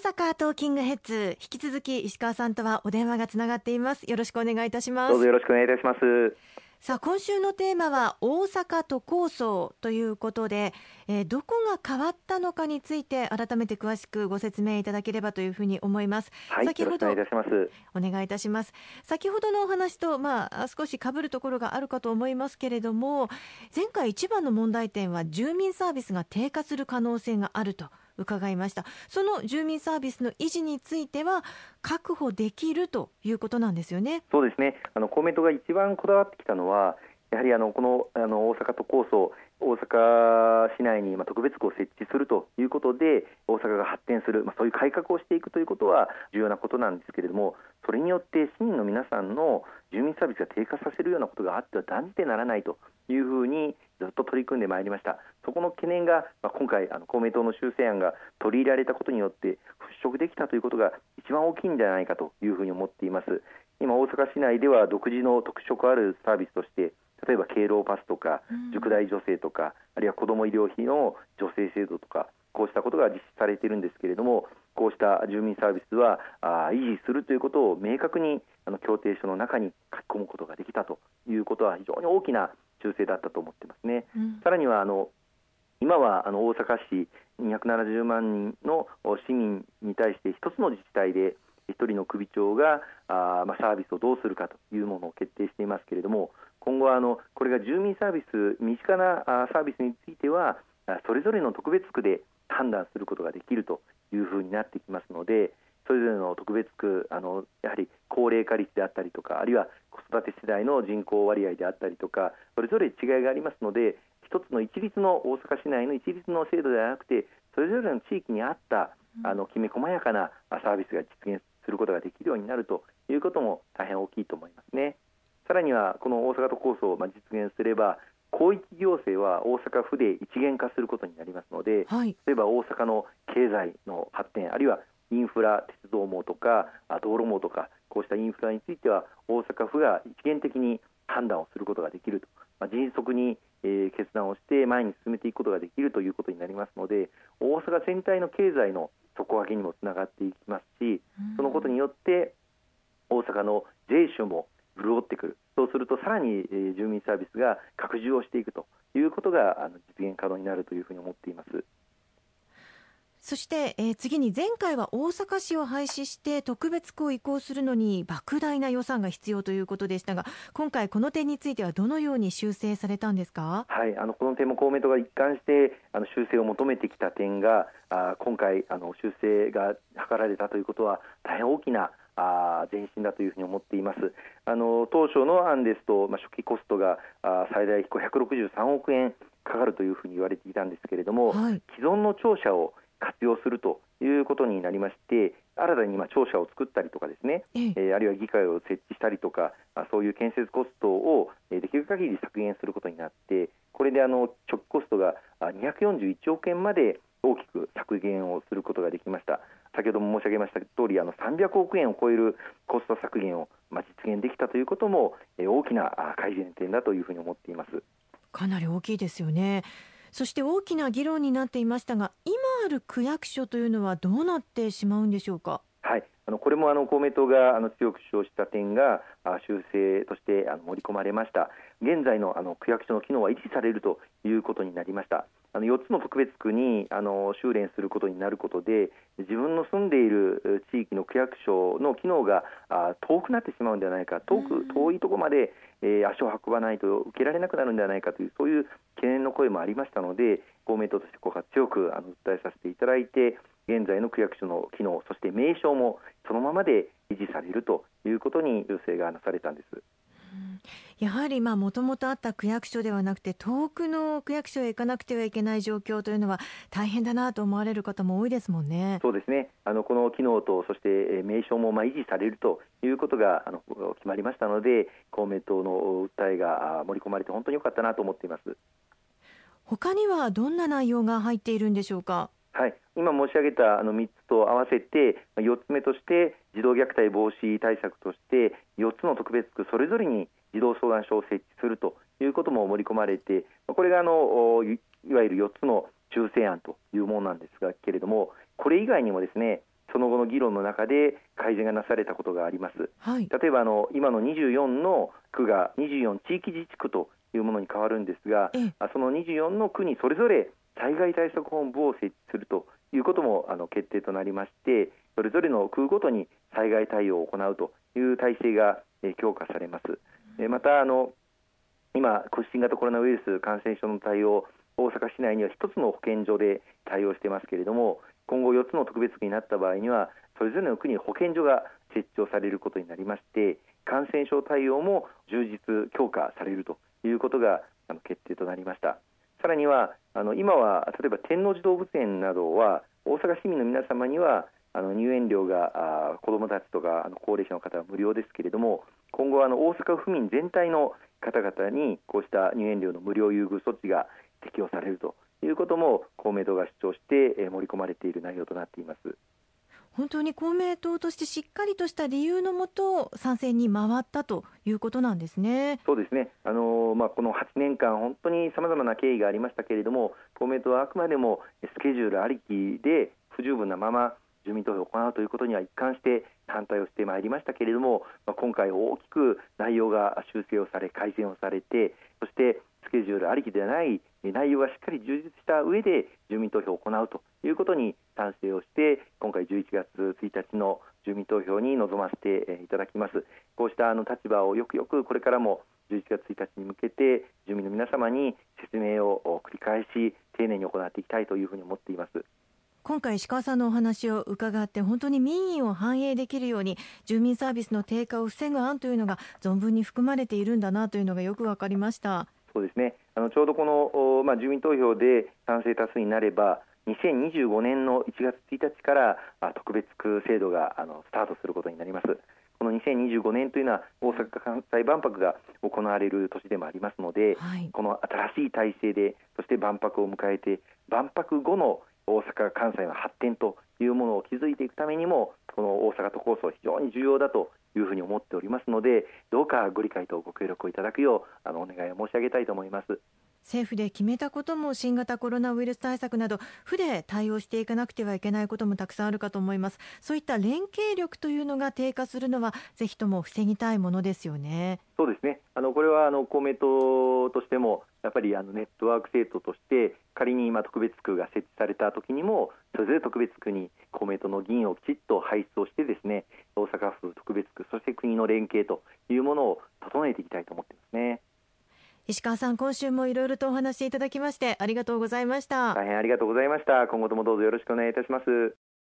阪トーキングヘッズ引き続き石川さんとはお電話がつながっていますよろしくお願いいたしますどうぞよろしくお願いいたしますさあ今週のテーマは大阪都構想ということで、えー、どこが変わったのかについて改めて詳しくご説明いただければというふうに思います。はい、先ほどお願いいたします。お願いいたします。先ほどのお話とまあ少し被るところがあるかと思いますけれども、前回一番の問題点は住民サービスが低下する可能性があると。伺いました。その住民サービスの維持については確保できるということなんですよね。そうですね。あの公明党が一番こだわってきたのはやはりあのこのあの大阪都構想大阪市内に特別区を設置するということで大阪が発展する、まあ、そういう改革をしていくということは重要なことなんですけれどもそれによって市民の皆さんの住民サービスが低下させるようなことがあっては断じてならないというふうにずっと取り組んでまいりました。そこの懸念が、まあ、今回あの公明党の修正案が取り入れられたことによって払拭できたということが一番大きいんじゃないかというふうに思っています。今大阪市内では独自の特色あるサービスとして例えば敬老パスとか塾代助成とか、あるいは子ども医療費の助成制度とかこうしたことが実施されているんですけれどもこうした住民サービスはあ維持するということを明確にあの協定書の中に書き込むことができたということは非常に大きな修正だったと思ってますね。うん、さらにはあの今はあの大阪市270万人の市民に対して一つの自治体で1人の首長があ、まあ、サービスをどうするかというものを決定していますけれども今後はあのこれが住民サービス身近なサービスについてはそれぞれの特別区で判断することができるというふうになってきますのでそれぞれの特別区あのやはり高齢化率であったりとかあるいは子育て世代の人口割合であったりとかそれぞれ違いがありますので一つの一律の大阪市内の一律の制度ではなくてそれぞれの地域に合ったあのきめ細やかなサービスが実現することができるようになるということも大変大きいと思いますね。さらにはこの大阪都構想を実現すれば広域行政は大阪府で一元化することになりますので、はい、例えば大阪の経済の発展あるいはインフラ鉄道網とか道路網とかこうしたインフラについては大阪府が一元的に判断をすることができると、まあ、迅速に、えー、決断をして前に進めていくことができるということになりますので大阪全体の経済の底上げにもつながっていきますしそのことによって大阪の税収も潤ってくる。そうするとさらに、え住民サービスが拡充をしていくということがあの実現可能になるというふうに思っています。そして、えー、次に前回は大阪市を廃止して特別区を移行するのに莫大な予算が必要ということでしたが今回この点についてはどのように修正されたんですか、はい、あのこの点も公明党が一貫してあの修正を求めてきた点があ今回あの修正が図られたということは大変大きなあ前進だというふうに思っています。あの当初の案ですと、まあ、初期コストがあ最大163億円かかるというふうに言われていたんですけれども、はい、既存の庁舎を活用するということになりまして新たに今庁舎を作ったりとかですね、ええ。あるいは議会を設置したりとかそういう建設コストをできる限り削減することになってこれであの直期コストが241億円まで大きく削減をすることができました。先ほども申し上げました通りあの300億円を超えるコスト削減を、まあ、実現できたということも、え大きな改善点だというふうに思っています。かなり大きいですよね。そして大きな議論になっていましたが今ある区役所というのはどうなってしまうんでしょうか？はい。あのこれもあの公明党があの強く主張した点が修正としてあの盛り込まれました。現在のあの区役所の機能は維持されるということになりました。あの4つの特別区にあの修練することになることで自分の住んでいる地域の区役所の機能があ遠くなってしまうんではないか。遠く遠いところまで、えー、足を運ばないと受けられなくなるんではないかというそういう懸念の声もありましたので公明党としてここは強くあの訴えさせていただいて現在の区役所の機能そして名称もそのままで維持されるということに修正がなされたんです。やはりもともとあった区役所ではなくて遠くの区役所へ行かなくてはいけない状況というのは大変だなと思われる方も多いですもんね。そうですねあのこの機能とそして名称もまあ維持されるということがあの決まりましたので公明党の訴えが盛り込まれて本当に良かったなと思っています。他にはどんな内容が入っているんでしょうか？はい、今申し上げたあの3つと合わせて4つ目として児童虐待防止対策として4つの特別区それぞれに児童相談所を設置するということも盛り込まれてこれがあのいわゆる4つの修正案というものなんですがけれどもこれ以外にもですねその後の議論の中で改善がなされたことがあります。はい、例えばあの今の24の区が24地域自治区というものに変わるんですが、その24の区にそれぞれ災害対策本部を設置するということもあの決定となりましてそれぞれの区ごとに災害対応を行うという体制が強化されます。またあの今、新型コロナウイルス感染症の対応大阪市内には1つの保健所で対応していますけれども今後4つの特別区になった場合にはそれぞれの区に保健所が設置をされることになりまして感染症対応も充実強化されるということが決定となりましたさらにはあの今は例えば天王寺動物園などは大阪市民の皆様にはあの入園料が子どもたちとかあの高齢者の方は無料ですけれども今後はあの大阪府民全体の方々にこうした入園料の無料優遇措置が適用されるということも公明党が主張して盛り込まれている内容となっています。本当に公明党としてしっかりとした理由のもと賛成に回ったということなんですね。そうですね。あのまあこの8年間本当にさまざまな経緯がありましたけれども、公明党はあくまでもスケジュールありきで不十分なまま住民投票を行うということには一貫して反対をしてまいりましたけれども、まあ、今回大きく内容が修正をされ改善をされてそしてスケジュールありきではない内容がしっかり充実した上で住民投票を行うということに賛成をして今回11月1日の住民投票に臨ませていただきます。こうしたあの立場をよくよくこれからも11月1日に向けて住民の皆様に説明を繰り返し丁寧に行っていきたいというふうに思っています。今回石川さんのお話を伺って本当に民意を反映できるように住民サービスの低下を防ぐ案というのが存分に含まれているんだなというのがよく分かりました。そうですね。あのちょうどこの、まあ、住民投票で賛成多数になれば2025年の1月1日から特別区制度があのスタートすることになります。この2025年というのは大阪・関西万博が行われる年でもありますので、はい、この新しい体制でそして万博を迎えて万博後の大阪・関西の発展というものを築いていくためにもこの大阪都構想非常に重要だというふうに思っておりますのでどうかご理解とご協力をいただくようあのお願いを申し上げたいと思います。政府で決めたことも新型コロナウイルス対策など府で対応していかなくてはいけないこともたくさんあるかと思います。そういった連携力というのが低下するのはぜひとも防ぎたいものですよね。そうですね。あのこれはあの公明党としてもやっぱりあのネットワーク制度として仮に今特別区が設置された時にもそれぞれ特別区に公明党の議員をきちっと輩出をしてですね大阪府特別区そして国の連携というものを整えていきたいと思っていますね。石川さん今週もいろいろとお話しいただきましてありがとうございました。大変ありがとうございました。今後ともどうぞよろしくお願いいたします。